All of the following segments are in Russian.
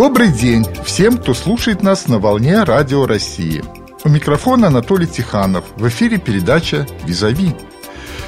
Добрый день всем, кто слушает нас на волне Радио России. У микрофона Анатолий Тиханов. В эфире передача «Визави».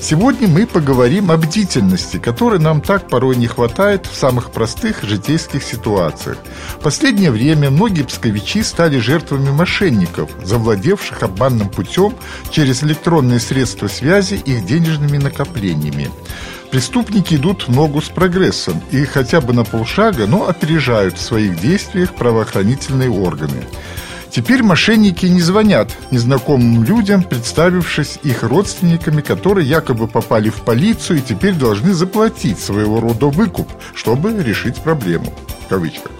Сегодня мы поговорим о бдительности, которой нам так порой не хватает в самых простых житейских ситуациях. В последнее время многие псковичи стали жертвами мошенников, завладевших обманным путем через электронные средства связи их денежными накоплениями. Преступники идут в ногу с прогрессом и хотя бы на полшага, но опережают в своих действиях правоохранительные органы. Теперь мошенники не звонят незнакомым людям, представившись их родственниками, которые якобы попали в полицию и теперь должны заплатить своего рода выкуп, чтобы решить проблему. В кавычках.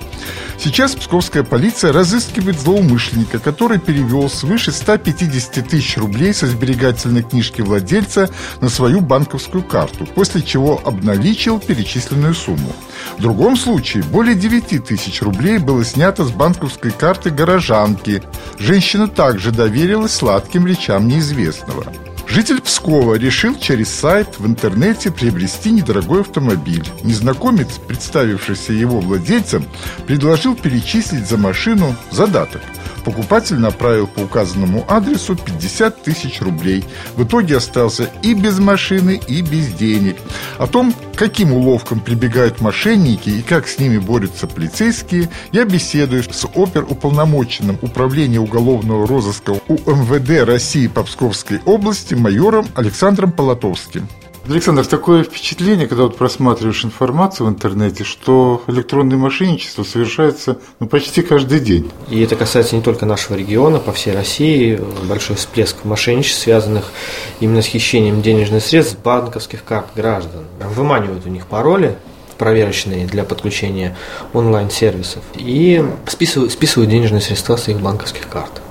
Сейчас псковская полиция разыскивает злоумышленника, который перевел свыше 150 тысяч рублей со сберегательной книжки владельца на свою банковскую карту, после чего обналичил перечисленную сумму. В другом случае более 9 тысяч рублей было снято с банковской карты горожанки. Женщина также доверилась сладким речам неизвестного. Житель Пскова решил через сайт в интернете приобрести недорогой автомобиль. Незнакомец, представившийся его владельцем, предложил перечислить за машину задаток. Покупатель направил по указанному адресу 50 тысяч рублей. В итоге остался и без машины, и без денег. О том, каким уловкам прибегают мошенники и как с ними борются полицейские, я беседую с оперуполномоченным управления уголовного розыска УМВД России по Псковской области майором Александром Полотовским. Александр, такое впечатление, когда вот просматриваешь информацию в интернете, что электронное мошенничество совершается ну, почти каждый день. И это касается не только нашего региона, по всей России. Большой всплеск мошенничеств, связанных именно с хищением денежных средств банковских карт граждан. Выманивают у них пароли, проверочные для подключения онлайн-сервисов и списывают, списывают денежные средства с их банковских карт.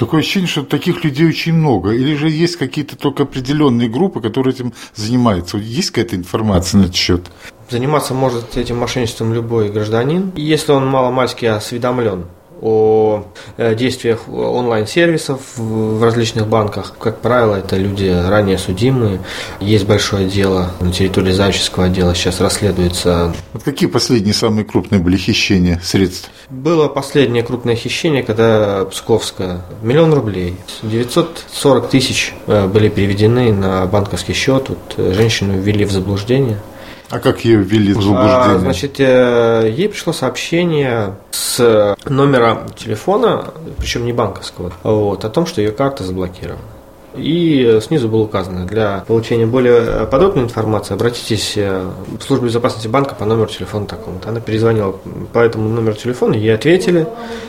Такое ощущение, что таких людей очень много. Или же есть какие-то только определенные группы, которые этим занимаются. Есть какая-то информация на этот счет? Заниматься может этим мошенничеством любой гражданин, если он маломальски осведомлен о э, действиях онлайн-сервисов в различных банках. Как правило, это люди ранее судимые. Есть большое дело на территории Заяческого отдела, сейчас расследуется. Вот какие последние самые крупные были хищения средств? Было последнее крупное хищение, когда Псковская, миллион рублей, 940 тысяч э, были переведены на банковский счет. Вот э, женщину ввели в заблуждение. А как ее ввели в заблуждение? А, значит, ей пришло сообщение с номера телефона, причем не банковского, вот, о том, что ее карта заблокирована. И снизу было указано, для получения более подробной информации обратитесь в службу безопасности банка по номеру телефона такому-то. Она перезвонила по этому номеру телефона, ей ответили,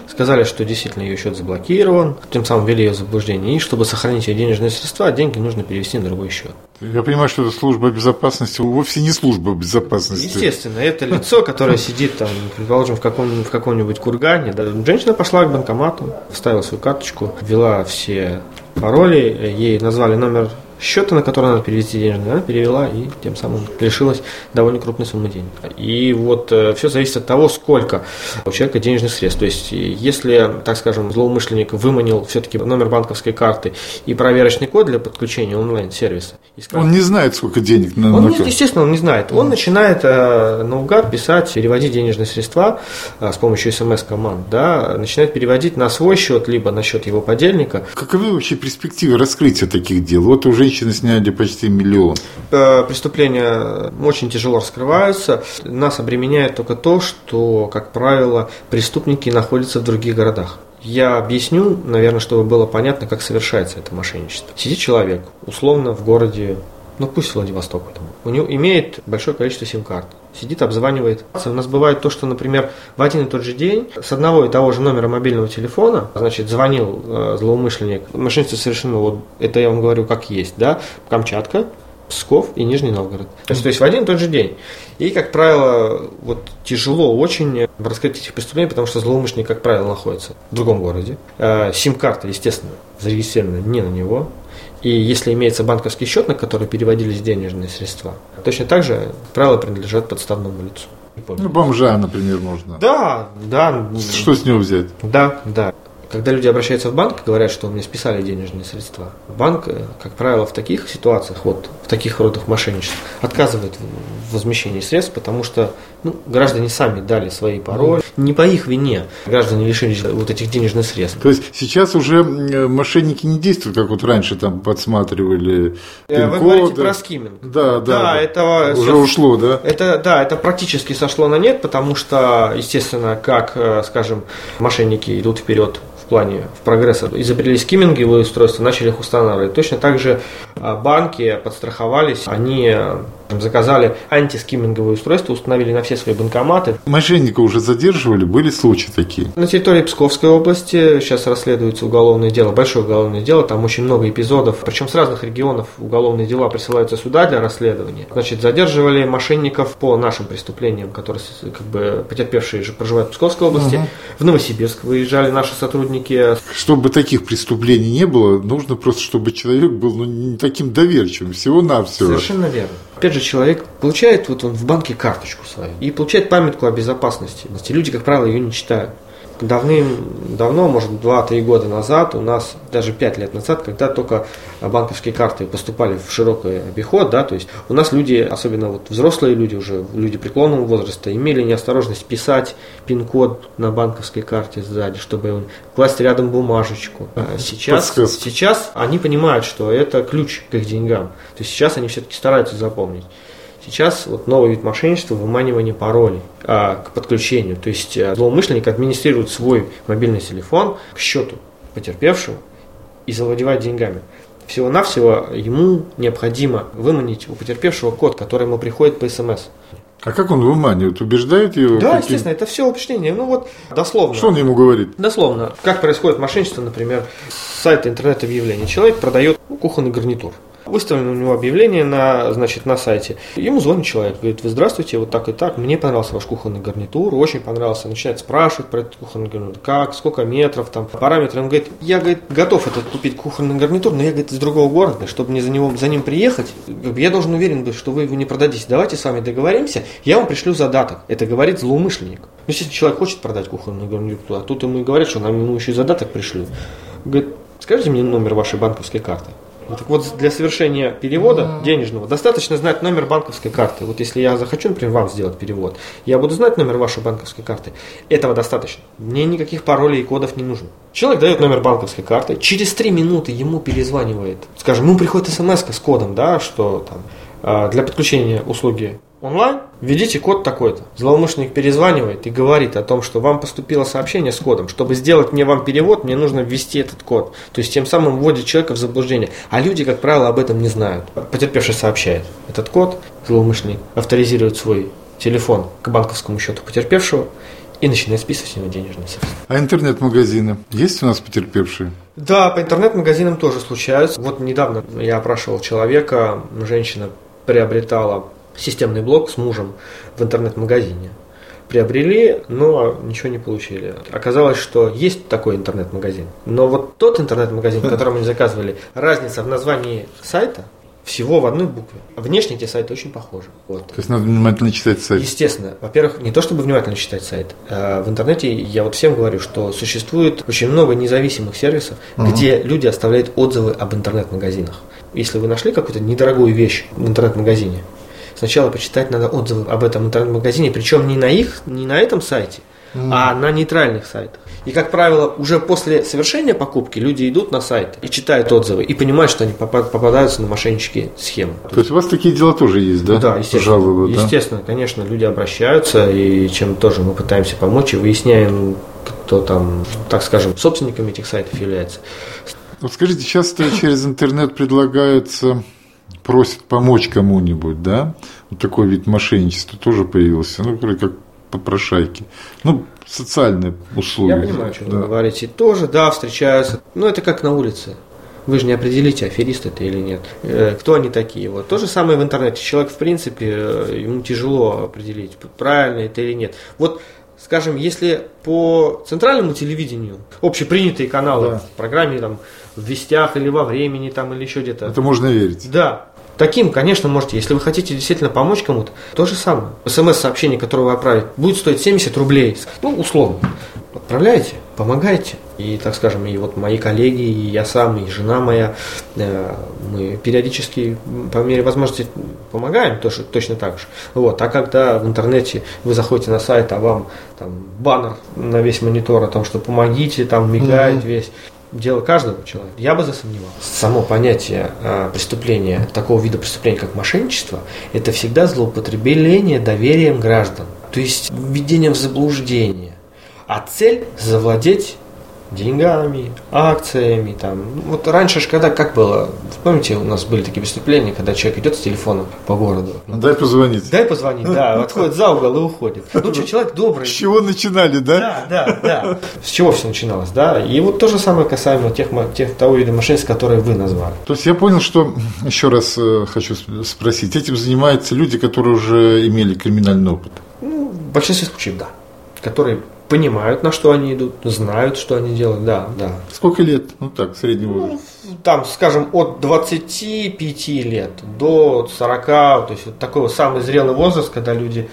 сказали, что действительно ее счет заблокирован, тем самым ввели ее в заблуждение. И чтобы сохранить ее денежные средства, деньги нужно перевести на другой счет. Я понимаю, что это служба безопасности, вовсе не служба безопасности. Естественно, это лицо, которое сидит там, предположим, в, каком, в каком-нибудь кургане. Да. Женщина пошла к банкомату, вставила свою карточку, ввела все пароли, ей назвали номер счета, на который надо перевести денежные, она перевела и тем самым лишилась довольно крупной суммы денег. И вот э, все зависит от того, сколько у человека денежных средств. То есть, если, так скажем, злоумышленник выманил все-таки номер банковской карты и проверочный код для подключения онлайн-сервиса. Скажет, он не знает, сколько денег на Он, на... естественно, он не знает. Он начинает э, наугад писать, переводить денежные средства э, с помощью смс-команд, да, начинает переводить на свой счет, либо на счет его подельника. Каковы вообще перспективы раскрытия таких дел? Вот уже женщины сняли почти миллион. Э, преступления очень тяжело раскрываются. Нас обременяет только то, что, как правило, преступники находятся в других городах. Я объясню, наверное, чтобы было понятно, как совершается это мошенничество. Сидит человек, условно, в городе, ну пусть Владивосток, у него имеет большое количество сим-карт сидит, обзванивает. У нас бывает то, что, например, в один и тот же день с одного и того же номера мобильного телефона, значит, звонил э, злоумышленник, мошенничество совершено, вот это я вам говорю как есть, да, Камчатка, Псков и Нижний Новгород. То есть, то есть в один и тот же день. И, как правило, вот тяжело очень раскрыть этих преступлений, потому что злоумышленник, как правило, находится в другом городе. Э, сим-карта, естественно, зарегистрирована не на него. И если имеется банковский счет, на который переводились денежные средства, точно так же правила принадлежат подставному лицу. Ну, бомжа, например, можно. Да, да. Что с него взять? Да, да. Когда люди обращаются в банк и говорят, что у меня списали денежные средства, банк, э, как правило, в таких ситуациях, вот в таких родах мошенничеств, отказывает в возмещении средств, потому что ну, граждане сами дали свои пароли. Не по их вине граждане лишились вот этих денежных средств. То есть сейчас уже мошенники не действуют, как вот раньше там подсматривали э, Вы говорите про скимминг. Да, да. Да, это уже ушло, да? Это, да, это практически сошло на нет, потому что, естественно, как, э, скажем, мошенники идут вперед плане в прогресса. Изобрели скимминговые устройства, начали их устанавливать. Точно так же а, банки подстраховались, они заказали антискимминговые устройства, установили на все свои банкоматы. Мошенника уже задерживали, были случаи такие? На территории Псковской области сейчас расследуется уголовное дело, большое уголовное дело, там очень много эпизодов, причем с разных регионов уголовные дела присылаются сюда для расследования. Значит, задерживали мошенников по нашим преступлениям, которые как бы потерпевшие же проживают в Псковской области. Угу. В Новосибирск выезжали наши сотрудники сотрудники. Чтобы таких преступлений не было, нужно просто, чтобы человек был ну, не таким доверчивым, всего-навсего. Совершенно верно. Опять же, человек получает вот он в банке карточку свою и получает памятку о безопасности. Люди, как правило, ее не читают давным-давно, может 2-3 года назад, у нас даже 5 лет назад, когда только банковские карты поступали в широкий обиход, да, то есть у нас люди, особенно вот взрослые люди уже, люди преклонного возраста, имели неосторожность писать пин-код на банковской карте сзади, чтобы класть рядом бумажечку. А сейчас, сейчас они понимают, что это ключ к их деньгам. То есть сейчас они все-таки стараются запомнить. Сейчас вот новый вид мошенничества – выманивание паролей а, к подключению. То есть а, злоумышленник администрирует свой мобильный телефон к счету потерпевшего и завладевает деньгами. Всего-навсего ему необходимо выманить у потерпевшего код, который ему приходит по СМС. А как он выманивает? Убеждает его? Да, каким... естественно, это все убеждение. Ну вот, дословно. Что он ему говорит? Дословно. Как происходит мошенничество, например, с сайта интернет-объявлений. Человек продает кухонный гарнитур. Выставлено у него объявление на, значит, на сайте. Ему звонит человек, говорит, вы здравствуйте, вот так и так, мне понравился ваш кухонный гарнитур, очень понравился. Начинает спрашивать про этот кухонный гарнитур, как, сколько метров, там, параметры. Он говорит, я, говорит, готов этот купить кухонный гарнитур, но я, говорит, из другого города, чтобы мне за, него, за ним приехать, я должен уверен быть, что вы его не продадите. Давайте с вами договоримся, я вам пришлю задаток. Это говорит злоумышленник. Ну, если человек хочет продать кухонный гарнитур, а тут ему и говорят, что нам ему еще и задаток пришлют. Говорит, скажите мне номер вашей банковской карты. Так вот, для совершения перевода денежного достаточно знать номер банковской карты. Вот если я захочу, например, вам сделать перевод, я буду знать номер вашей банковской карты. Этого достаточно. Мне никаких паролей и кодов не нужно. Человек дает номер банковской карты, через три минуты ему перезванивает. Скажем, ему приходит смс с кодом, да, что там а, для подключения услуги онлайн, введите код такой-то. Злоумышленник перезванивает и говорит о том, что вам поступило сообщение с кодом. Чтобы сделать мне вам перевод, мне нужно ввести этот код. То есть тем самым вводит человека в заблуждение. А люди, как правило, об этом не знают. Потерпевший сообщает этот код, злоумышленник авторизирует свой телефон к банковскому счету потерпевшего и начинает списывать с него денежные средства. А интернет-магазины есть у нас потерпевшие? Да, по интернет-магазинам тоже случаются. Вот недавно я опрашивал человека, женщина приобретала системный блок с мужем в интернет-магазине. Приобрели, но ничего не получили. Оказалось, что есть такой интернет-магазин. Но вот тот интернет-магазин, в котором они заказывали, разница в названии сайта всего в одной букве. Внешне эти сайты очень похожи. Вот. То есть надо внимательно читать сайт. Естественно. Во-первых, не то чтобы внимательно читать сайт. А в интернете я вот всем говорю, что существует очень много независимых сервисов, угу. где люди оставляют отзывы об интернет-магазинах. Если вы нашли какую-то недорогую вещь в интернет-магазине, сначала почитать надо отзывы об этом интернет-магазине, причем не на их, не на этом сайте, mm. а на нейтральных сайтах. И, как правило, уже после совершения покупки люди идут на сайт и читают отзывы и понимают, что они попадаются на мошеннические схемы. То есть у вас такие дела тоже есть, да? Да, естественно. Жалобы, да? естественно, конечно, люди обращаются, и чем тоже мы пытаемся помочь и выясняем, кто там, так скажем, собственниками этих сайтов является. Вот скажите, часто через интернет предлагаются просит помочь кому-нибудь, да, вот такой вид мошенничества тоже появился, ну, как попрошайки. Ну, социальные услуги. Я понимаю, что да. вы говорите. Тоже, да, встречаются. Но это как на улице. Вы же не определите, аферист это или нет. Э, кто они такие? Вот. То же самое в интернете. Человек, в принципе, э, ему тяжело определить, правильно это или нет. Вот скажем, если по центральному телевидению общепринятые каналы да. в программе там в вестях или во времени там или еще где-то. Это можно верить. Да. Таким, конечно, можете, если вы хотите действительно помочь кому-то, то же самое. СМС-сообщение, которое вы отправите, будет стоить 70 рублей. Ну, условно. Отправляете, помогаете. И, так скажем, и вот мои коллеги, и я сам, и жена моя, э, мы периодически, по мере возможности, помогаем тоже, точно так же. Вот. А когда в интернете вы заходите на сайт, а вам там баннер на весь монитор о том, что помогите, там мигает mm-hmm. весь, дело каждого человека. Я бы засомневался. Само понятие э, преступления, такого вида преступления, как мошенничество, это всегда злоупотребление доверием граждан. То есть введение в заблуждение. А цель завладеть деньгами, акциями. Там. Вот раньше же, когда как было, помните, у нас были такие преступления, когда человек идет с телефоном по городу. Дай позвонить. Дай позвонить, да, отходит за угол и уходит. Ну что, человек добрый. С чего начинали, да? Да, да, да. С чего все начиналось, да? И вот то же самое касаемо тех, тех того вида мошенничества, которые вы назвали. То есть я понял, что, еще раз э, хочу спросить, этим занимаются люди, которые уже имели криминальный опыт? Ну, в большинстве случаев, да. Которые понимают, на что они идут, знают, что они делают, да, да. Сколько лет? Ну так, средний ну, возраст. Ну, там, скажем, от 25 лет до 40, то есть вот такой вот самый зрелый возраст, когда люди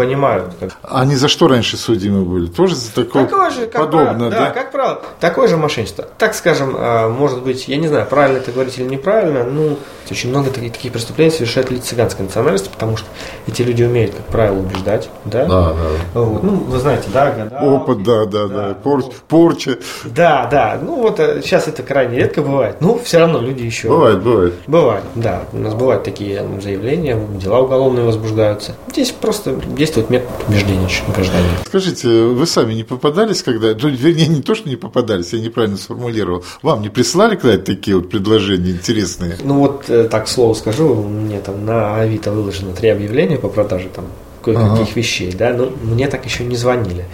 понимают. Как... А они за что раньше судимы были? Тоже за такое, такое же, как подобное, да? да? как правило. Такое же мошенничество. Так скажем, а, может быть, я не знаю, правильно это говорить или неправильно, ну, очень много таких, таких преступлений совершают люди цыганской национальности, потому что эти люди умеют, как правило, убеждать, да? Да, да. Вот. Ну, вы знаете, да, года. Опыт, да, да, да, да. Пор... порча. Да, да. Ну, вот сейчас э, это крайне редко бывает, но все равно люди еще... Бывает, бывает. Бывает, да. У нас бывают такие заявления, дела уголовные возбуждаются. Здесь просто действует метод убеждения гражданина. Скажите, вы сами не попадались, когда... Ну, вернее, не то, что не попадались, я неправильно сформулировал. Вам не прислали когда-то такие вот предложения интересные? Ну, вот э, так слово скажу, мне там на Авито выложено три объявления по продаже там кое-каких ага. вещей, да, но мне так еще не звонили.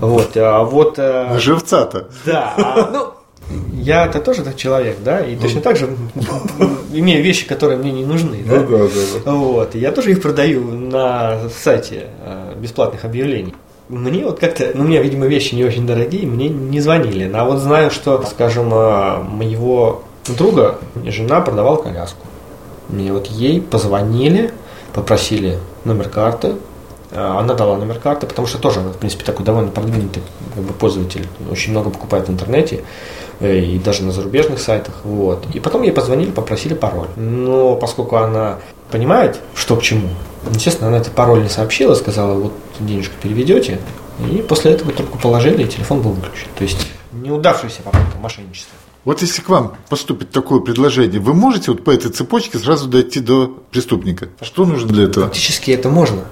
Вот, а вот... Э, живца-то. Да, а, ну, я это тоже так человек, да, и точно так же имею вещи, которые мне не нужны, да? Ну, да, да, да. Вот, и я тоже их продаю на сайте э, бесплатных объявлений. Мне вот как-то, ну, у меня, видимо, вещи не очень дорогие, мне не звонили. А вот знаю, что, скажем, моего друга жена продавала коляску. Мне вот ей позвонили, попросили номер карты, она дала номер карты, потому что тоже она, в принципе, такой довольно продвинутый как бы, пользователь, очень много покупает в интернете э, и даже на зарубежных сайтах. Вот. И потом ей позвонили, попросили пароль. Но поскольку она понимает, что к чему, естественно, она этот пароль не сообщила, сказала, вот денежку переведете, и после этого трубку положили, и телефон был выключен. То есть неудавшаяся попытка мошенничества. Вот если к вам поступит такое предложение, вы можете вот по этой цепочке сразу дойти до преступника? Что нужно для этого? Фактически это можно,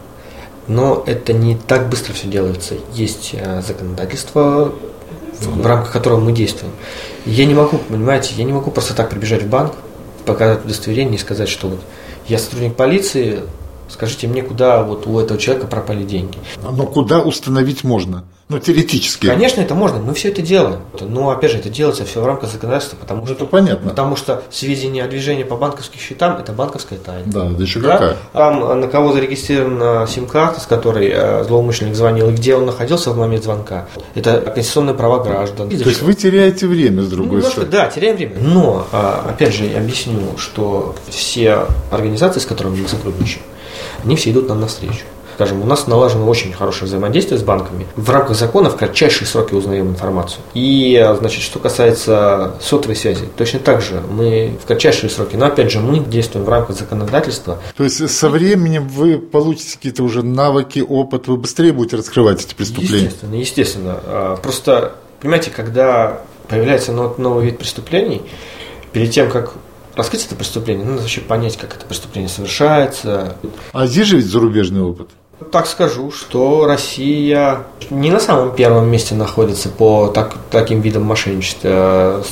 но это не так быстро все делается. Есть э, законодательство, в рамках которого мы действуем. Я не могу, понимаете, я не могу просто так прибежать в банк, показать удостоверение и сказать, что вот я сотрудник полиции, скажите мне, куда вот у этого человека пропали деньги. Но куда установить можно? Ну, теоретически. Конечно, это можно, мы все это делаем. Но, опять же, это делается все в рамках законодательства, потому что... Это понятно. Потому что сведения о движении по банковским счетам – это банковская тайна. Да, да еще да? какая. Там на кого зарегистрирована сим-карта, с которой э, злоумышленник звонил, и где он находился в момент звонка. Это конституционные права граждан. То есть вы теряете время, с другой ну, стороны. Да, теряем время. Но, а, опять же, я объясню, что все организации, с которыми мы сотрудничаем, они все идут нам навстречу скажем, у нас налажено очень хорошее взаимодействие с банками. В рамках закона в кратчайшие сроки узнаем информацию. И, значит, что касается сотовой связи, точно так же мы в кратчайшие сроки, но опять же мы действуем в рамках законодательства. То есть со временем вы получите какие-то уже навыки, опыт, вы быстрее будете раскрывать эти преступления? Естественно, естественно. А, просто, понимаете, когда появляется новый вид преступлений, перед тем, как раскрыть это преступление, надо вообще понять, как это преступление совершается. А здесь же ведь зарубежный опыт? Так скажу, что Россия не на самом первом месте находится по так, таким видам мошенничества. А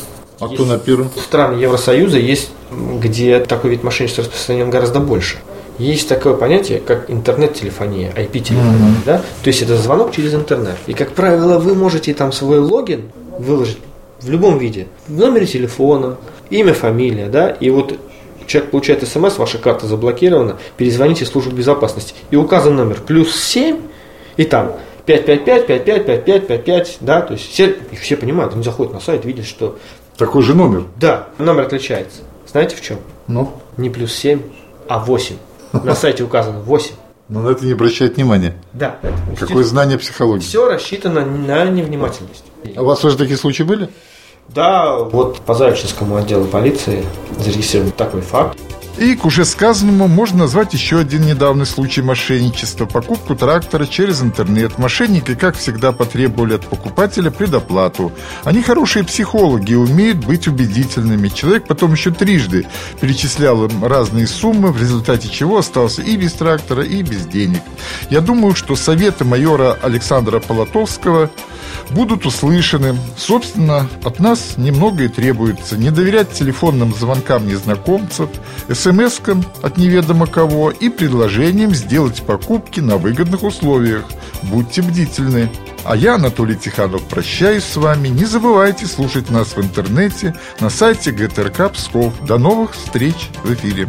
есть кто на первом? Страны Евросоюза есть, где такой вид мошенничества распространен гораздо больше. Есть такое понятие, как интернет-телефония, IP-телефония, mm-hmm. да? То есть это звонок через интернет. И, как правило, вы можете там свой логин выложить в любом виде. В номере телефона, имя, фамилия, да, и вот человек получает смс, ваша карта заблокирована, перезвоните в службу безопасности. И указан номер плюс 7, и там 555, 55, 55, 55, да, то есть все, их все понимают, они заходят на сайт, видят, что... Такой же номер? Да, номер отличается. Знаете в чем? Ну? Не плюс 7, а 8. На сайте указано 8. Но на это не обращает внимания. Да. Какое знание психологии? Все рассчитано на невнимательность. А у вас уже такие случаи были? Да, вот по Заячинскому отделу полиции зарегистрирован такой факт. И к уже сказанному можно назвать еще один недавний случай мошенничества – покупку трактора через интернет. Мошенники, как всегда, потребовали от покупателя предоплату. Они хорошие психологи умеют быть убедительными. Человек потом еще трижды перечислял им разные суммы, в результате чего остался и без трактора, и без денег. Я думаю, что советы майора Александра Полотовского будут услышаны. Собственно, от нас немного и требуется. Не доверять телефонным звонкам незнакомцев, смс-кам от неведомо кого и предложениям сделать покупки на выгодных условиях. Будьте бдительны. А я, Анатолий Тиханов, прощаюсь с вами. Не забывайте слушать нас в интернете на сайте ГТРК Псков. До новых встреч в эфире.